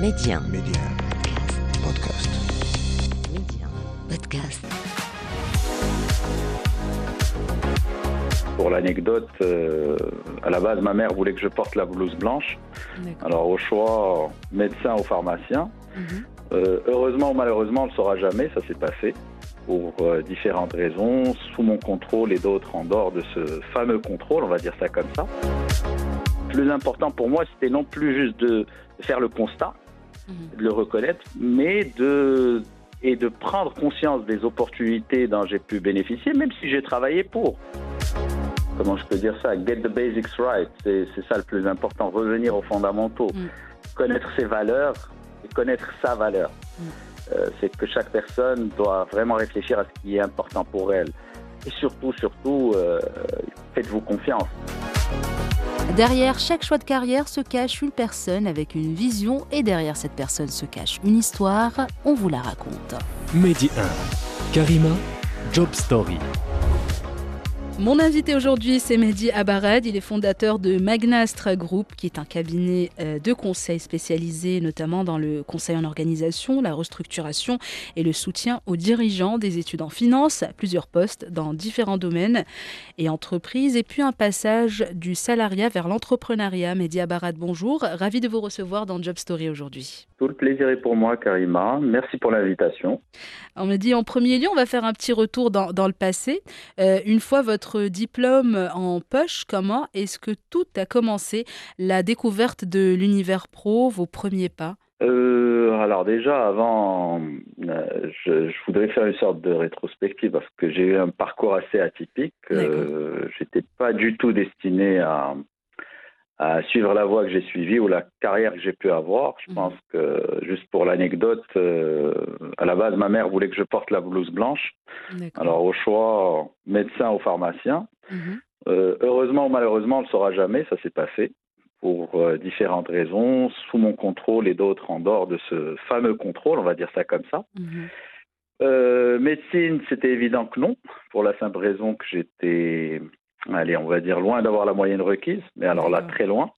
Média. Média. Podcast. Média. Podcast. Pour l'anecdote, euh, à la base, ma mère voulait que je porte la blouse blanche. Alors, au choix, médecin ou pharmacien. Mhm. Euh, heureusement ou malheureusement, on ne le saura jamais, ça s'est passé. Pour euh, différentes raisons, sous mon contrôle et d'autres en dehors de ce fameux contrôle, on va dire ça comme ça. Plus important pour moi, c'était non plus juste de faire le constat. De le reconnaître, mais de et de prendre conscience des opportunités dont j'ai pu bénéficier, même si j'ai travaillé pour. Comment je peux dire ça? Get the basics right, c'est c'est ça le plus important, revenir aux fondamentaux, Mm. connaître ses valeurs et connaître sa valeur. Mm. Euh, c'est que chaque personne doit vraiment réfléchir à ce qui est important pour elle. Et surtout, surtout, euh, faites-vous confiance. Derrière chaque choix de carrière se cache une personne avec une vision et derrière cette personne se cache une histoire. On vous la raconte. Mehdi 1. Karima, Job Story. Mon invité aujourd'hui, c'est Mehdi Abarad. Il est fondateur de Magnastre Group, qui est un cabinet euh, de conseil spécialisé notamment dans le conseil en organisation, la restructuration et le soutien aux dirigeants des études en finance, plusieurs postes dans différents domaines et entreprises, et puis un passage du salariat vers l'entrepreneuriat. Mehdi Abarad, bonjour. Ravi de vous recevoir dans Job Story aujourd'hui. Tout le plaisir est pour moi, Karima. Merci pour l'invitation. On me dit en premier lieu, on va faire un petit retour dans, dans le passé. Euh, une fois votre diplôme en poche, comment est-ce que tout a commencé? La découverte de l'univers pro, vos premiers pas? Euh, alors déjà, avant, euh, je, je voudrais faire une sorte de rétrospective parce que j'ai eu un parcours assez atypique. Euh, J'étais pas du tout destiné à, à suivre la voie que j'ai suivie ou la carrière que j'ai pu avoir. Je Mhm. pense que, juste pour l'anecdote, euh, à la base, ma mère voulait que je porte la blouse blanche. Alors au choix, médecin ou pharmacien. Mhm. Euh, heureusement ou malheureusement, on ne le saura jamais, ça s'est passé pour euh, différentes raisons, sous mon contrôle et d'autres en dehors de ce fameux contrôle, on va dire ça comme ça. Mhm. Médecine, c'était évident que non, pour la simple raison que j'étais, allez, on va dire loin d'avoir la moyenne requise, mais alors là, très loin.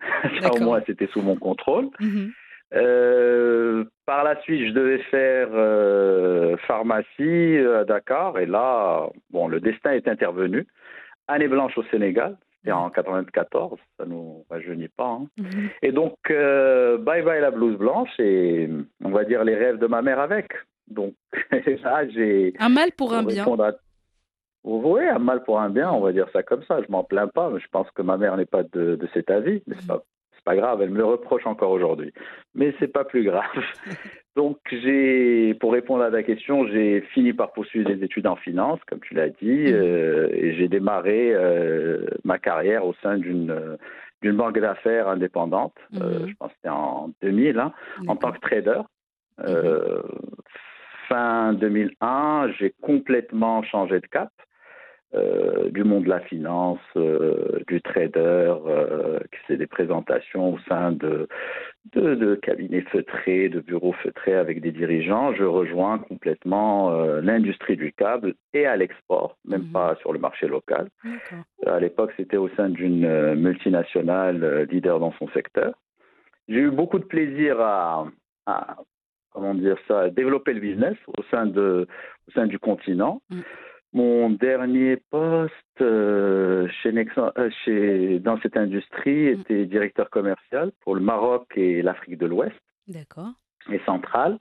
ça au moins, c'était sous mon contrôle. Mhm. Euh, par la suite, je devais faire euh, pharmacie euh, à Dakar. Et là, bon, le destin est intervenu. Année blanche au Sénégal, c'était en 94. Ça nous rajeunit pas. hein. Mhm. Et donc, euh, bye bye la blouse blanche et on va dire les rêves de ma mère avec. Donc là, j'ai. Un mal pour un bien. à- un mal pour un bien, on va dire ça comme ça. Je m'en plains pas, mais je pense que ma mère n'est pas de, de cet avis. Mais c'est pas, grave, elle me le reproche encore aujourd'hui. Mais c'est pas plus grave. Donc, j'ai, pour répondre à ta question, j'ai fini par poursuivre des études en finance, comme tu l'as dit, Mhm. euh, et j'ai démarré euh, ma carrière au sein d'une d'une banque d'affaires indépendante. Euh, Mhm. je pense que c'était en 2000, hein, en tant que trader. Euh, fin 2001, j'ai complètement changé de cap euh, du monde de la finance, euh, du trader, euh, qui faisait des présentations au sein de, de, de cabinets feutrés, de bureaux feutrés avec des dirigeants. Je rejoins complètement euh, l'industrie du câble et à l'export, même Mhm. pas sur le marché local. À l'époque, c'était au sein d'une multinationale leader dans son secteur. J'ai eu beaucoup de plaisir à, à- comment dire ça, à développer le business au sein de, au sein du continent. Mm. Mon dernier poste euh, chez Nexan, euh, chez, dans cette industrie Mm. était directeur commercial pour le Maroc et l'Afrique de l'Ouest D'accord. et centrale.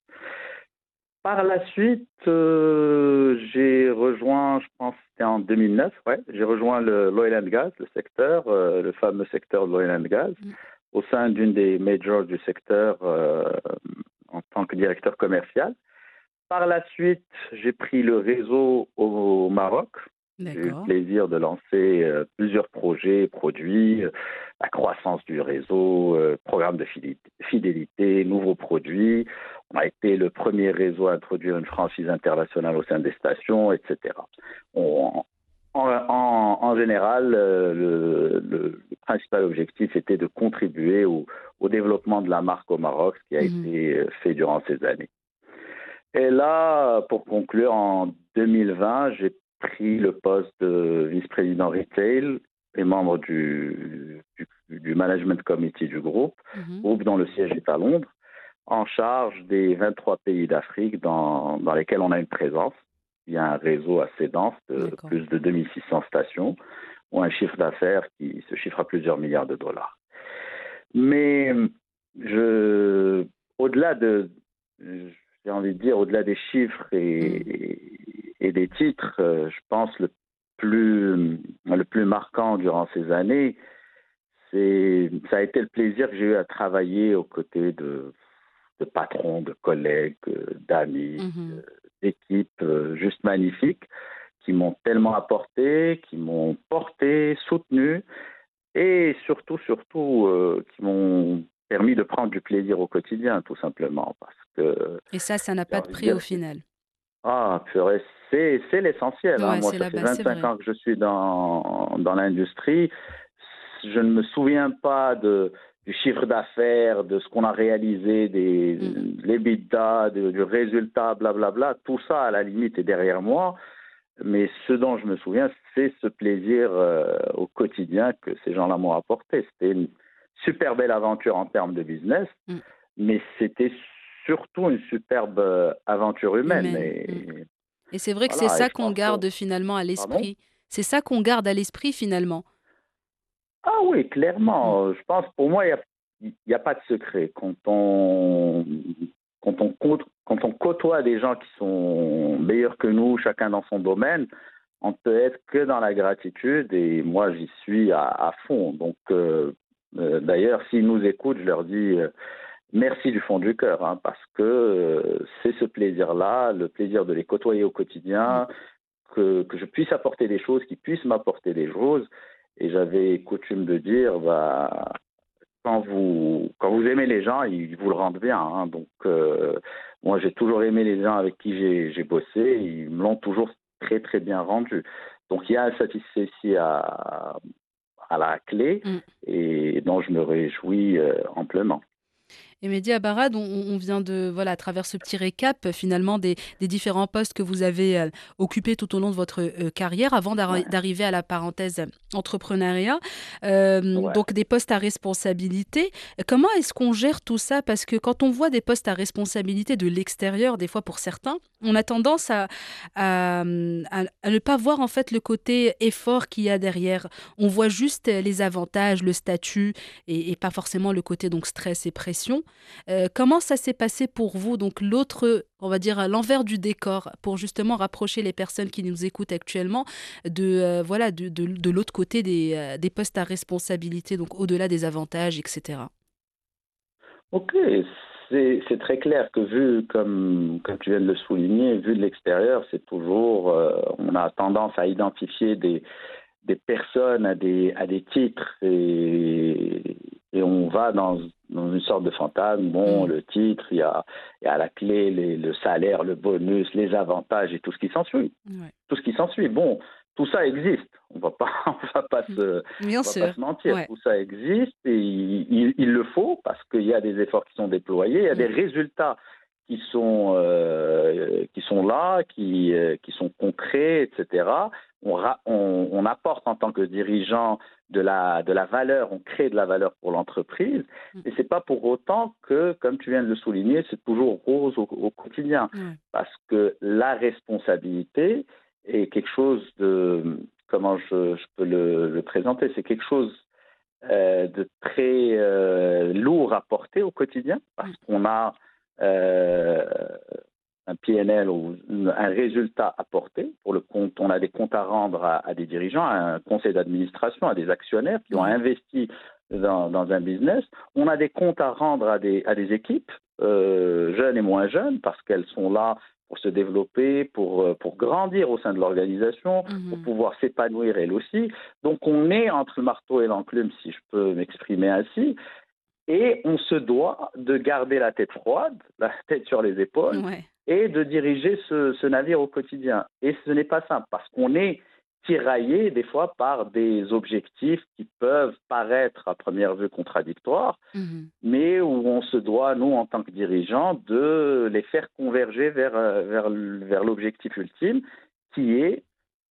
Par la suite, euh, j'ai rejoint, je pense que c'était en 2009, ouais, j'ai rejoint le l'oil and gas, le secteur, le fameux secteur de l'oil and gas, Mm. au sein d'une des majors du secteur en tant que directeur commercial. Par la suite, j'ai pris le réseau au Maroc. J'ai eu le plaisir de lancer euh, plusieurs projets, produits, euh, la croissance du réseau, euh, programme de fidélité, nouveaux produits. On a été le premier réseau à introduire une franchise internationale au sein des stations, etc. On- en, en- en général, euh, le, principal objectif était de contribuer au, au développement de la marque au Maroc, ce qui a Mhm. été fait durant ces années. Et là, pour conclure, en 2020, j'ai pris le poste de vice-président retail et membre du, du, du management committee du groupe, Mhm. groupe dont le siège est à Londres. en charge des 23 pays d'Afrique dans, dans lesquels on a une présence. Il y a un réseau assez dense de plus de 2600 stations ou un chiffre d'affaires qui se chiffre à plusieurs milliards de dollars. Mais je, au-delà de, j'ai envie de dire, au-delà des chiffres et, et, des titres, euh, je pense le plus, le plus marquant durant ces années, c'est, ça a été le plaisir que j'ai eu à travailler aux côtés de, de patrons, de collègues, d'amis, mm-hmm. d'équipes euh, juste magnifiques qui m'ont tellement apporté, qui m'ont porté, soutenu et surtout, surtout, euh, qui m'ont permis de prendre du plaisir au quotidien, tout simplement. Parce que, et ça, ça n'a pas de prix au final. Ah, c'est, c'est l'essentiel. hein. Moi, ça fait 25 ans que je suis dans, dans l'industrie. Je ne me souviens pas de, du chiffre d'affaires, de ce qu'on a réalisé, des mm. bidas, du résultat, blablabla. Bla, bla. Tout ça, à la limite, est derrière moi. Mais ce dont je me souviens, c'est ce plaisir euh, au quotidien que ces gens-là m'ont apporté. C'était une super belle aventure en termes de business, mm. mais c'était surtout une superbe euh, aventure humaine. Mm. Et, c'est vrai que c'est ça qu'on garde finalement à l'esprit. C'est ça qu'on garde à l'esprit finalement. Ah oui, clairement. Mm. Je pense, pour moi, il n'y a, a, pas de secret. Quand on, quand on, quand on côtoie des gens qui sont meilleurs que nous, chacun dans son domaine, on peut être que dans la gratitude et moi j'y suis à, fond. Donc euh, d'ailleurs, s'ils nous écoutent, je leur dis euh, merci du fond du cœur hein, parce que c'est ce plaisir-là, le plaisir de les côtoyer au quotidien, que, que je puisse apporter des choses, qu'ils puissent m'apporter des choses. Et j'avais coutume de dire, bah, quand vous quand vous aimez les gens, ils vous le rendent bien. Hein. Donc euh, moi j'ai toujours aimé les gens avec qui j'ai bossé, ils me l'ont toujours très très bien rendu. Donc il y a un satisfait à, à la clé mm. et dont je me réjouis euh, amplement. Et Mehdi Abarad, on, vient de, voilà, à travers ce petit récap finalement des, différents postes que vous avez euh, occupés tout au long de votre euh, carrière avant d'arriver à la parenthèse entrepreneuriat. Euh, donc des postes à responsabilité. Comment est-ce qu'on gère tout ça? Parce que quand on voit des postes à responsabilité de l'extérieur, des fois pour certains, on a tendance à, à, ne pas voir en fait le côté effort qu'il y a derrière. On voit juste les avantages, le statut et, et pas forcément le côté donc stress et pression. Euh, comment ça s'est passé pour vous, donc l'autre, on va dire l'envers du décor, pour justement rapprocher les personnes qui nous écoutent actuellement de euh, voilà de, de, l'autre côté des, euh, des, postes à responsabilité, donc au-delà des avantages, etc. Ok, c'est très clair que vu, comme, comme tu viens de le souligner, vu de l'extérieur, c'est toujours, on a tendance à identifier des, des personnes à des, à des titres et, et on va dans, dans, une sorte de fantasme. Bon, mm. le titre, il y a, il y a à la clé les, le salaire, le bonus, les avantages et tout ce qui s'ensuit. Tout ce qui s'ensuit. Bon, tout ça existe. On va pas, on va pas se, on va pas se mentir. Tout ça existe et il, il, le faut parce qu'il y a des efforts qui sont déployés, il y a des mm. résultats qui sont euh, qui sont là, qui euh, qui sont concrets, etc. On, on, on, apporte en tant que dirigeant de la, de la valeur, on crée de la valeur pour l'entreprise. Mm. Et c'est pas pour autant que, comme tu viens de le souligner, c'est toujours rose au, quotidien. Parce que la responsabilité est quelque chose de, comment je, je peux le, le présenter, c'est quelque chose euh, de très lourd à porter au quotidien parce mm. qu'on a euh, un PNL ou un résultat à porter pour le compte. On a des comptes à rendre à, des dirigeants, à un conseil d'administration, à des actionnaires qui ont investi dans, un business. On a des comptes à rendre à des, à des équipes, euh, jeunes et moins jeunes, parce qu'elles sont là pour se développer, pour, euh, pour grandir au sein de l'organisation, pour pouvoir s'épanouir elles aussi. Donc on est entre le marteau et l'enclume, si je peux m'exprimer ainsi. Et on se doit de garder la tête froide, la tête sur les épaules, et de diriger ce, navire au quotidien. Et ce n'est pas simple parce qu'on est tiraillé des fois par des objectifs qui peuvent paraître à première vue contradictoires, mhm. mais où on se doit, nous, en tant que dirigeants, de les faire converger vers, euh, vers, vers l'objectif ultime qui est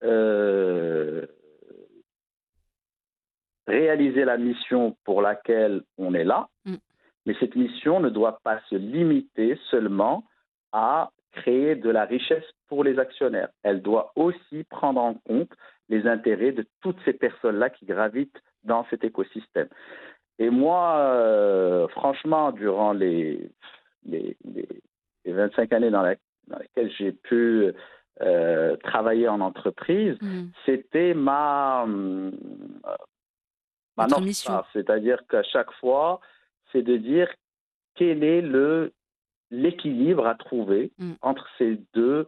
euh, réaliser la mission pour laquelle on est là, mm. Mais cette mission ne doit pas se limiter seulement à créer de la richesse pour les actionnaires. Elle doit aussi prendre en compte les intérêts de toutes ces personnes-là qui gravitent dans cet écosystème. Et moi, euh, franchement, durant les, les, 25 années dans, lesquelles j'ai pu euh, travailler en entreprise, mmh. c'était ma, euh, ma mission. C'est-à-dire qu'à chaque fois, c'est de dire quel est le l'équilibre à trouver mmh. entre ces deux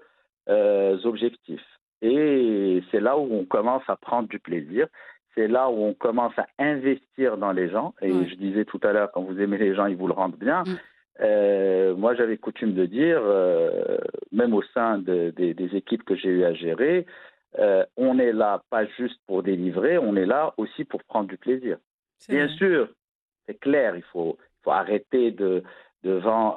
objectifs. Et c'est là où on commence à prendre du plaisir. C'est là où on commence à investir dans les gens. Et je disais tout à l'heure, quand vous aimez les gens, ils vous le rendent bien. Mm. Euh, moi, j'avais coutume de dire, euh, même au sein des, équipes que j'ai eu à gérer, euh, on est là pas juste pour délivrer, on est là aussi pour prendre du plaisir. Bien sûr, c'est clair, il faut, faut arrêter de, devant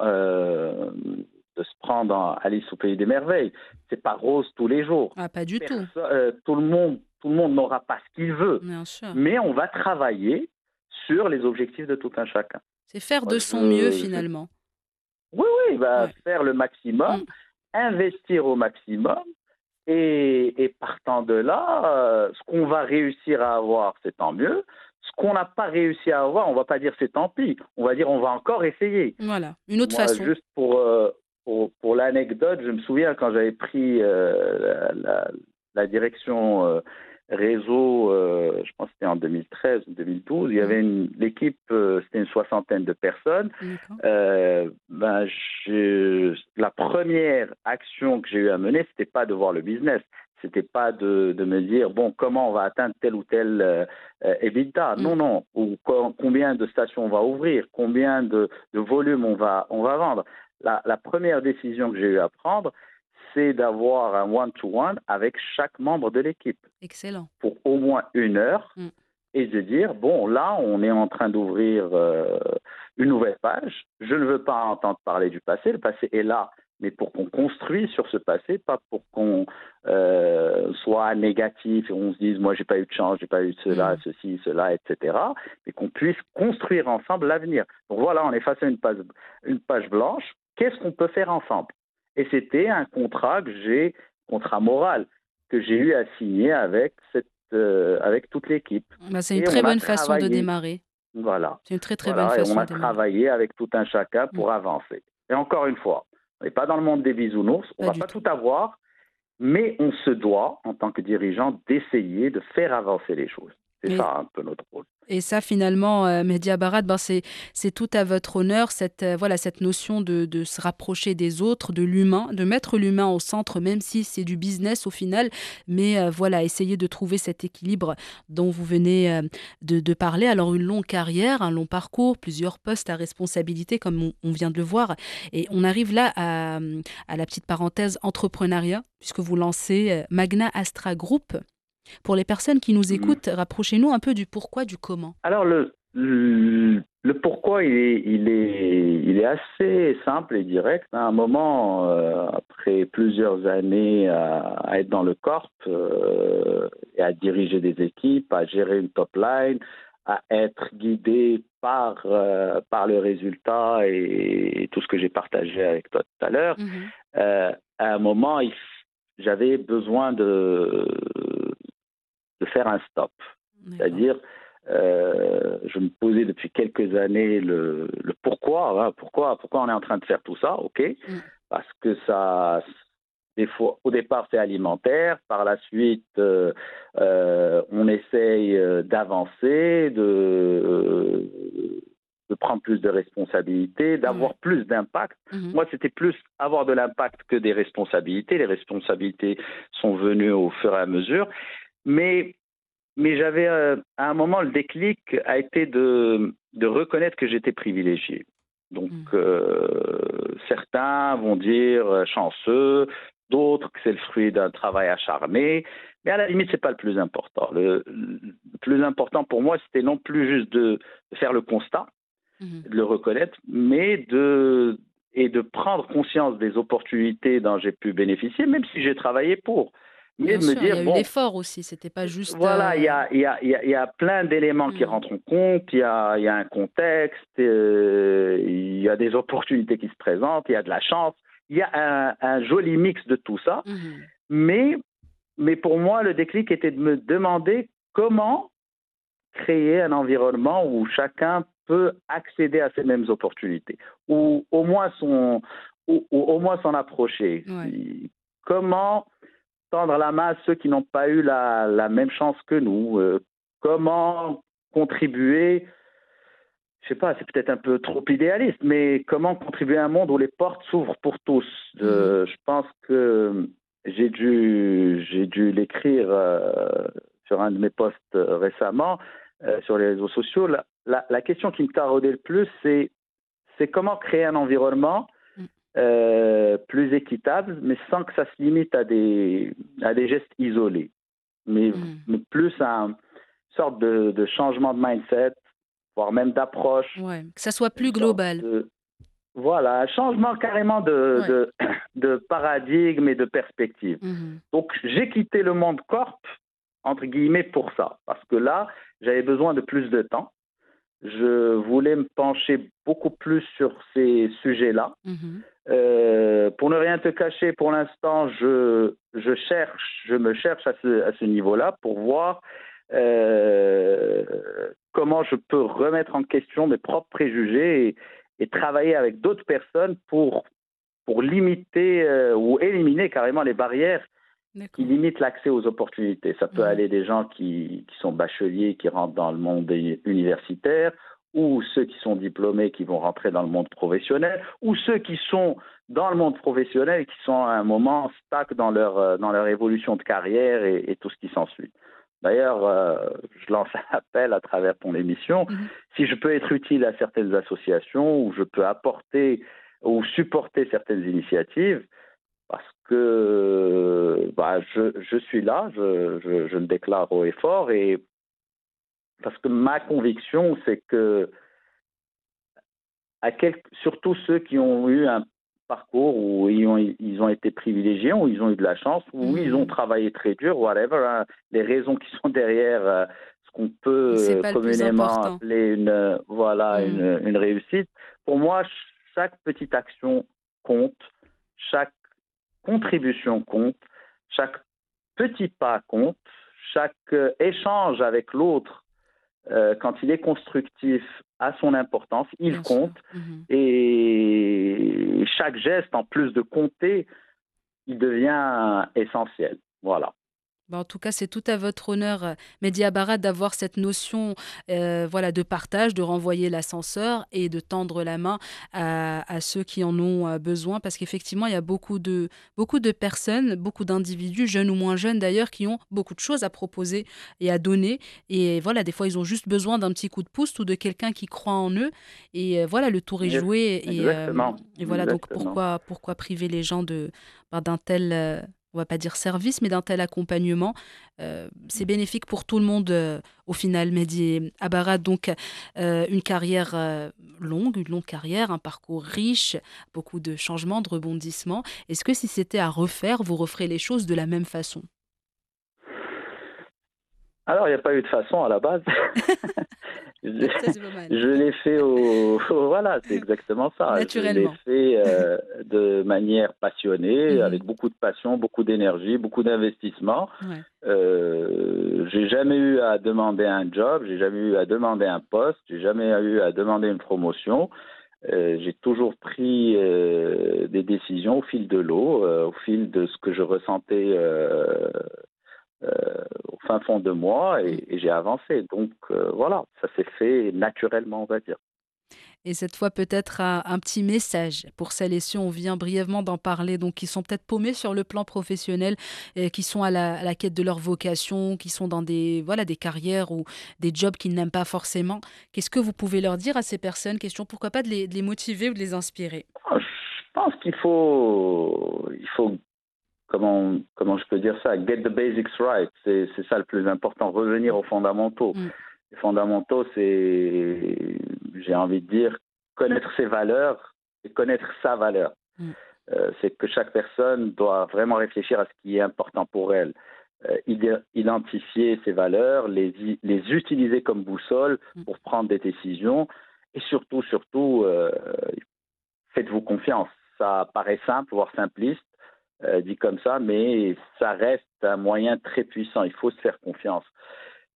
de se prendre en Alice au pays des merveilles. C'est pas rose tous les jours. Ah, pas du tout. Euh, tout le monde, tout le monde n'aura pas ce qu'il veut. Mais on va travailler sur les objectifs de tout un chacun. C'est faire de son mieux finalement. Oui, oui, va faire le maximum, mm. investir au maximum. Et, partant de là, euh, ce qu'on va réussir à avoir, c'est tant mieux. Ce qu'on n'a pas réussi à avoir, on va pas dire c'est tant pis. On va dire on va encore essayer. Voilà, une autre façon. Juste pour, euh, pour, l'anecdote, je me souviens quand j'avais pris euh, la, direction euh, réseau, euh, je pense que c'était en 2013 ou 2012, il y avait une l'équipe, c'était une soixantaine de personnes. ben, la première action que j'ai eu à mener, c'était pas de voir le business, c'était pas de, de, me dire bon comment on va atteindre tel ou tel EBITDA. Mm. Non, non. Ou combien de stations on va ouvrir, combien de, de volume on va on va vendre? La, première décision que j'ai eu à prendre, c'est d'avoir un one-to-one avec chaque membre de l'équipe. Excellent. Pour au moins une heure. Mm. Et de dire, bon, là, on est en train d'ouvrir euh, une nouvelle page. Je ne veux pas entendre parler du passé. Le passé est là, mais pour qu'on construise sur ce passé, pas pour qu'on euh, soit négatif et on se dise, moi, j'ai pas eu de chance, j'ai pas eu de cela, mm. ceci, cela, etc. Mais qu'on puisse construire ensemble l'avenir. Donc voilà, on est face à une page, une page blanche qu'est-ce qu'on peut faire ensemble? Et c'était un contrat que j'ai, contrat moral, que j'ai eu à signer avec, cette, euh, avec toute l'équipe. Bah, c'est une très bonne façon de démarrer. Voilà. C'est une très très bonne façon. Et on a travaillé avec tout un chacun pour mm. avancer. Et encore une fois, on n'est pas dans le monde des bisounours, on ne va pas tout avoir, mais on se doit, en tant que dirigeant, d'essayer de faire avancer les choses. C'est ça un peu notre rôle. Et ça, finalement, euh, Mehdi ben c'est, tout à votre honneur, cette, euh, voilà, cette notion de, se rapprocher des autres, de l'humain, de mettre l'humain au centre, même si c'est du business au final. Mais euh, voilà, essayer de trouver cet équilibre dont vous venez de, de, parler. Alors, une longue carrière, un long parcours, plusieurs postes à responsabilité, comme on, vient de le voir. Et on arrive là à la petite parenthèse entrepreneuriat, puisque vous lancez Magna Astra Group. Pour les personnes qui nous mm. écoutent, rapprochez-nous un peu du pourquoi, du comment. Alors, le, le, pourquoi, il est, il, est, il est assez simple et direct. À un moment, euh, après plusieurs années à, être dans le corp euh, et à diriger des équipes, à gérer une top line, à être guidé par, euh, par le résultat et, tout ce que j'ai partagé avec toi tout à l'heure, mm-hmm. à un moment, j'avais besoin de, de faire un stop. C'est-à-dire, euh, je me posais depuis quelques années le, pourquoi, hein, pourquoi, pourquoi on est en train de faire tout ça, ok mm. Parce que ça, des fois, au départ, c'est alimentaire. Par la suite, euh, euh, on essaye d'avancer, de, de prendre plus de responsabilités, d'avoir plus d'impact. Mm-hmm. Moi, c'était plus avoir de l'impact que des responsabilités. Les responsabilités sont venues au fur et à mesure. Mais, mais j'avais, euh, à un moment, le déclic a été de, de reconnaître que j'étais privilégié. Donc, mmh. euh, certains vont dire euh, chanceux, d'autres que c'est le fruit d'un travail acharné. Mais à la limite, c'est pas le plus important. Le, plus important pour moi, c'était non plus juste de, faire le constat, mmh. de le reconnaître, mais de et de prendre conscience des opportunités dont j'ai pu bénéficier, même si j'ai travaillé pour. Mais me dire, il y a eu l'effort aussi, c'était pas juste. Voilà, il y, a, y, a, y, a, plein d'éléments qui mm. rentrent en compte, il y a, y a un contexte, il y a des opportunités qui se présentent, il y a de la chance, il y a un, un, joli mix de tout ça. Mm-hmm. Mais, mais pour moi, le déclic était de me demander comment créer un environnement où chacun peut accéder à ces mêmes opportunités, ou au moins son, ou, au moins s'en approcher. Comment tendre la main à ceux qui n'ont pas eu la, la même chance que nous. Euh, Comment contribuer? Je sais pas, c'est peut-être un peu trop idéaliste, mais comment contribuer à un monde où les portes s'ouvrent pour tous? Euh, Je pense que j'ai dû, j'ai dû l'écrire euh, sur un de mes posts récemment sur les réseaux sociaux. La, la, question qui me taraudait le plus, c'est, c'est comment créer un environnement euh, plus équitable, mais sans que ça se limite à des, à des gestes isolés, mais, hmm. mais plus à une sorte de, de, changement de mindset, voire même d'approche. Ouais, que ça soit plus global. voilà, un changement carrément de, de, de, paradigme et de perspective. Hmm. Donc j'ai quitté le monde corp, entre guillemets, pour ça, parce que là, j'avais besoin de plus de temps. Je voulais me pencher beaucoup plus sur ces sujets-là. Hmm. Euh, pour ne rien te cacher, pour l'instant, je, je cherche, je me cherche à ce, à ce niveau-là pour voir euh, comment je peux remettre en question mes propres préjugés et, et travailler avec d'autres personnes pour, pour limiter euh, ou éliminer carrément les barrières qui limitent l'accès aux opportunités. Ça peut aller des gens qui, qui sont bacheliers, qui rentrent dans le monde universitaire, ou ceux qui sont diplômés qui vont rentrer dans le monde professionnel, ou ceux qui sont dans le monde professionnel et qui sont à un moment stack dans leur, euh, dans leur évolution de carrière et, tout ce qui s'ensuit. D'ailleurs, euh, je lance un appel à travers ton émission. Mhm. Si je peux être utile à certaines associations ou je peux apporter ou supporter certaines initiatives, parce que bah, je, je, suis là, je, je, je, le déclare haut et fort, et parce que ma conviction, c'est que à surtout ceux qui ont eu un parcours où ils ont, ils ont été privilégiés, où ils ont eu de la chance, où ils ont travaillé très dur, whatever, hein, les raisons qui sont derrière euh, ce qu'on peut euh, communément appeler une, voilà, mhm. une, une réussite. Pour moi, chaque petite action compte, chaque contribution compte, chaque petit pas compte, chaque euh, échange avec l'autre euh, quand il est constructif, a son importance, il compte. Mhm. Et chaque geste, en plus de compter, il devient essentiel. Voilà. Bah, en tout cas, c'est tout à votre honneur, euh, Mehdi d'avoir cette notion euh, voilà, de partage, de renvoyer l'ascenseur et de tendre la main à, ceux qui en ont euh, besoin. Parce qu'effectivement, il y a beaucoup de, beaucoup de personnes, beaucoup d'individus, jeunes ou moins jeunes d'ailleurs, qui ont beaucoup de choses à proposer et à donner. Et voilà, des fois, ils ont juste besoin d'un petit coup de pouce ou de quelqu'un qui croit en eux. Et voilà, le tour est joué. Et, et voilà, donc pourquoi, pourquoi priver les gens ben, d'un tel on va pas dire service, mais d'un tel accompagnement. Euh, c'est bénéfique pour tout le monde euh, au final. Mehdi Abarat, donc euh, une carrière longue, une longue carrière, un parcours riche, beaucoup de changements, de rebondissements. Est-ce que si c'était à refaire, vous referez les choses de la même façon? Alors, il n'y a pas eu de façon à la base. je l'ai fait au, voilà, c'est exactement ça. Naturellement. Je l'ai fait euh, de manière passionnée, mhm. avec beaucoup de passion, beaucoup d'énergie, beaucoup d'investissement. Ouais. Euh, j'ai jamais eu à demander un job, j'ai jamais eu à demander un poste, j'ai jamais eu à demander une promotion. Euh, j'ai toujours pris euh, des décisions au fil de l'eau, au fil de ce que je ressentais euh, au fin fond de moi et, j'ai avancé. Donc euh, voilà, ça s'est fait naturellement, on va dire. Et cette fois, peut-être un, petit message pour celles et ceux, on vient brièvement d'en parler, donc qui sont peut-être paumés sur le plan professionnel, qui sont à la, quête de leur vocation, qui sont dans des, voilà, des carrières ou des jobs qu'ils n'aiment pas forcément. Qu'est-ce que vous pouvez leur dire à ces personnes? Question, pourquoi pas de les, de les motiver ou de les inspirer? Je pense qu'il faut, il faut comment, comment je peux dire ça, get the basics right, c'est ça le plus important, revenir aux fondamentaux. Mm. Les fondamentaux, c'est, j'ai envie de dire, connaître ses valeurs et connaître sa valeur. Mm. euh, c'est que chaque personne doit vraiment réfléchir à ce qui est important pour elle. Euh, identifier ses valeurs, les, les utiliser comme boussole mm. pour prendre des décisions et surtout, surtout, euh, faites-vous confiance. Ça paraît simple, voire simpliste, dit comme ça, mais ça reste un moyen très puissant. Il faut se faire confiance.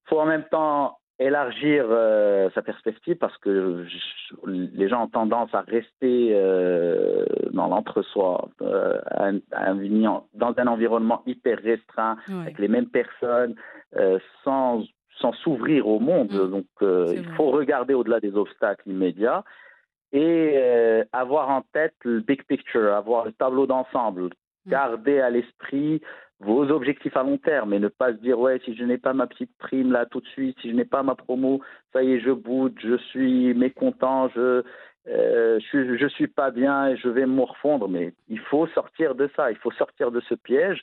Il faut en même temps élargir euh, sa perspective parce que les gens ont tendance à rester euh, dans l'entre-soi, euh, dans un environnement hyper restreint, avec les mêmes personnes, sans sans s'ouvrir au monde. Mm. Donc, il faut regarder au-delà des obstacles immédiats et avoir en tête le big picture, avoir le tableau d'ensemble, mm. garder à l'esprit vos objectifs à long terme et ne pas se dire ouais si je n'ai pas ma petite prime là tout de suite, si je n'ai pas ma promo, ça y est je boude, je suis mécontent, je euh, je suis pas bien et je vais me morfondre. Mais il faut sortir de ça, il faut sortir de ce piège,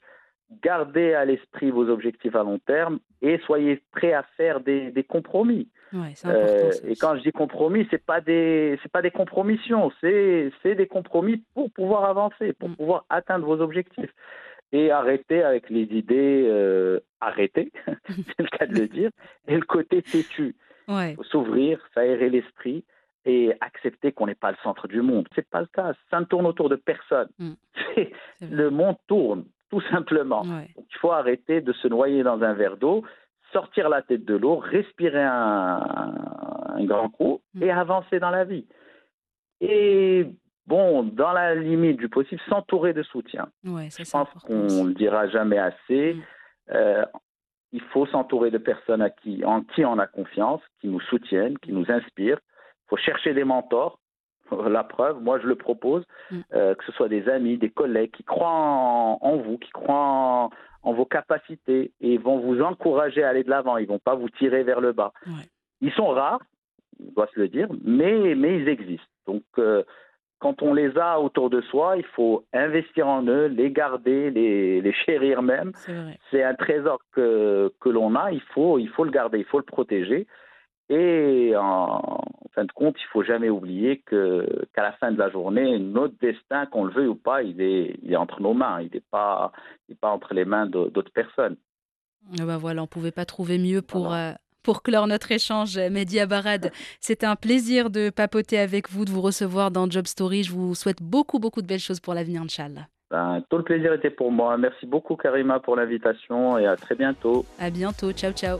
garder à l'esprit vos objectifs à long terme et soyez prêts à faire des, des compromis. Ouais, euh, et quand je dis compromis, c'est pas des c'est pas des compromissions, c'est c'est des compromis pour pouvoir avancer, pour mm. pouvoir atteindre vos objectifs et arrêter avec les idées euh, arrêtées, c'est le cas de le dire, et le côté têtu. Ouais. s'ouvrir, s'aérer l'esprit et accepter qu'on n'est pas le centre du monde. C'est pas le cas. Ça ne tourne autour de personne. Mm. Le monde tourne, tout simplement. il faut arrêter de se noyer dans un verre d'eau, sortir la tête de l'eau, respirer un, un grand coup mm. et avancer dans la vie. Et bon, dans la limite du possible, s'entourer de soutien. Je pense qu'on ne le dira jamais assez. Mm. Euh, il faut s'entourer de personnes à qui, en qui on a confiance, qui nous soutiennent, qui nous inspirent. Il faut chercher des mentors. La preuve, moi je le propose, mm. euh, que ce soit des amis, des collègues qui croient en, vous, qui croient en, vos capacités et vont vous encourager à aller de l'avant. Ils ne vont pas vous tirer vers le bas. Ils sont rares, on doit se le dire, mais, mais ils existent. Donc, euh, quand on les a autour de soi, il faut investir en eux, les garder, les, les chérir même. C'est un trésor que, que l'on a, il faut, il faut le garder, il faut le protéger. Et en, fin de compte, il faut jamais oublier que qu'à la fin de la journée, notre destin, qu'on le veuille ou pas, il est, il est entre nos mains, il n'est pas, il pas entre les mains d'autres personnes. Ah bah voilà, on pouvait pas trouver mieux pour, euh, pour clore notre échange, Mehdi Abarad. C'était un plaisir de papoter avec vous, de vous recevoir dans Job Story. Je vous souhaite beaucoup, beaucoup de belles choses pour l'avenir, Inch'Allah. Ben, tout le plaisir était pour moi. Merci beaucoup, Karima, pour l'invitation et à très bientôt. À bientôt. Ciao, ciao.